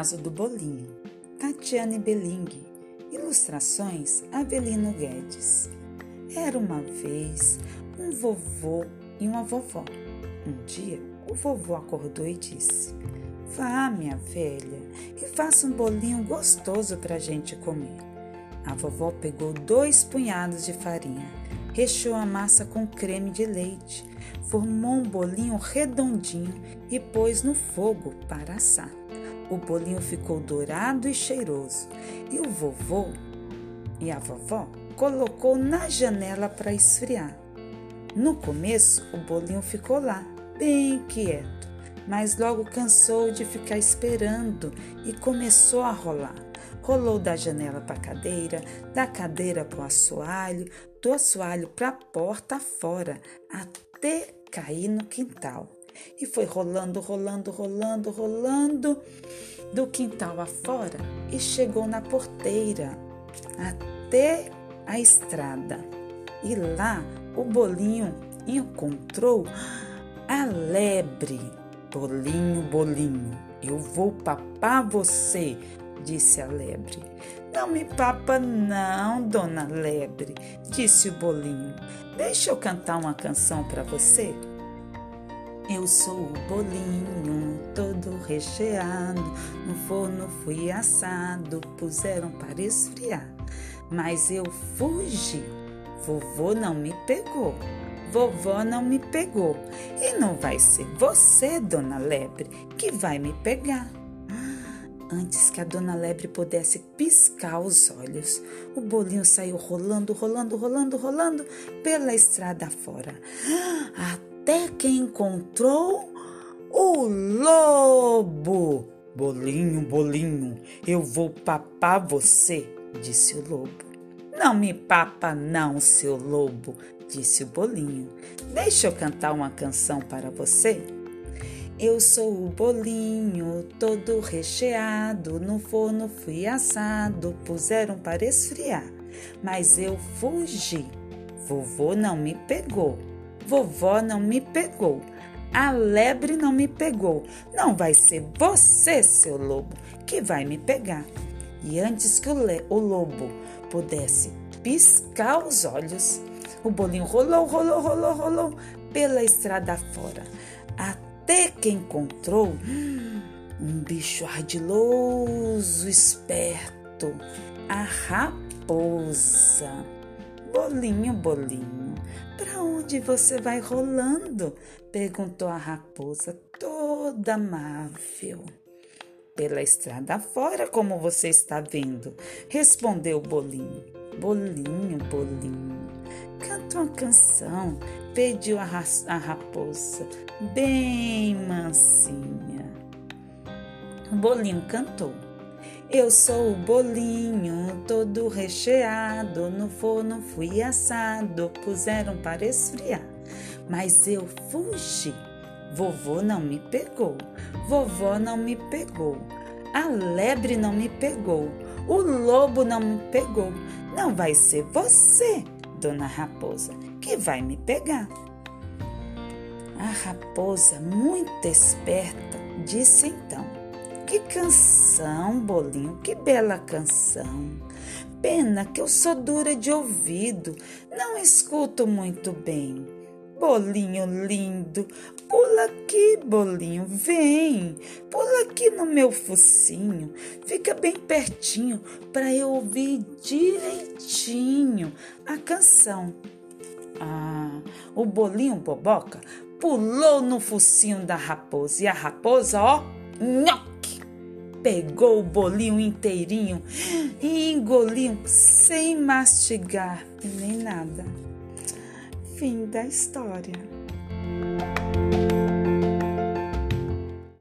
caso do bolinho. Tatiane Beling. Ilustrações Avelino Guedes. Era uma vez um vovô e uma vovó. Um dia, o vovô acordou e disse: Vá, minha velha, e faça um bolinho gostoso para a gente comer. A vovó pegou dois punhados de farinha, recheou a massa com creme de leite, formou um bolinho redondinho e pôs no fogo para assar. O bolinho ficou dourado e cheiroso, e o vovô e a vovó colocou na janela para esfriar. No começo, o bolinho ficou lá, bem quieto, mas logo cansou de ficar esperando e começou a rolar. Rolou da janela para a cadeira, da cadeira para o assoalho, do assoalho para a porta fora, até cair no quintal. E foi rolando, rolando, rolando, rolando do quintal afora e chegou na porteira até a estrada. E lá o bolinho encontrou a lebre. Bolinho, bolinho, eu vou papar você, disse a lebre. Não me papa, não, dona lebre, disse o bolinho. Deixa eu cantar uma canção para você. Eu sou o bolinho, todo recheado, no forno fui assado, puseram para esfriar. Mas eu fugi, vovô não me pegou, vovó não me pegou. E não vai ser você, dona Lebre, que vai me pegar. Antes que a dona Lebre pudesse piscar os olhos, o bolinho saiu rolando, rolando, rolando, rolando pela estrada fora. Até até que encontrou o lobo. Bolinho, bolinho, eu vou papar você, disse o lobo. Não me papa, não, seu lobo, disse o bolinho. Deixa eu cantar uma canção para você. Eu sou o bolinho, todo recheado, no forno fui assado, puseram para esfriar, mas eu fugi. Vovô não me pegou. Vovó não me pegou. A lebre não me pegou. Não vai ser você, seu lobo, que vai me pegar. E antes que o, o lobo pudesse piscar os olhos, o bolinho rolou, rolou, rolou, rolou pela estrada fora, até que encontrou um bicho ardiloso, esperto, a raposa. Bolinho, bolinho, para onde você vai rolando? perguntou a raposa, toda amável. Pela estrada fora, como você está vendo, respondeu o bolinho. Bolinho, bolinho, canta uma canção, pediu a, a raposa, bem mansinha. O bolinho cantou. Eu sou o bolinho, todo recheado, no forno fui assado, puseram para esfriar. Mas eu fugi. Vovô não me pegou, vovó não me pegou, a lebre não me pegou, o lobo não me pegou. Não vai ser você, dona raposa, que vai me pegar. A raposa, muito esperta, disse então: que canção, bolinho, que bela canção. Pena que eu sou dura de ouvido, não escuto muito bem. Bolinho lindo, pula aqui, bolinho, vem. Pula aqui no meu focinho, fica bem pertinho para eu ouvir direitinho a canção. Ah, o bolinho boboca pulou no focinho da raposa e a raposa, ó, nhoque, pegou o bolinho inteirinho e engoliu sem mastigar nem nada. Fim da história.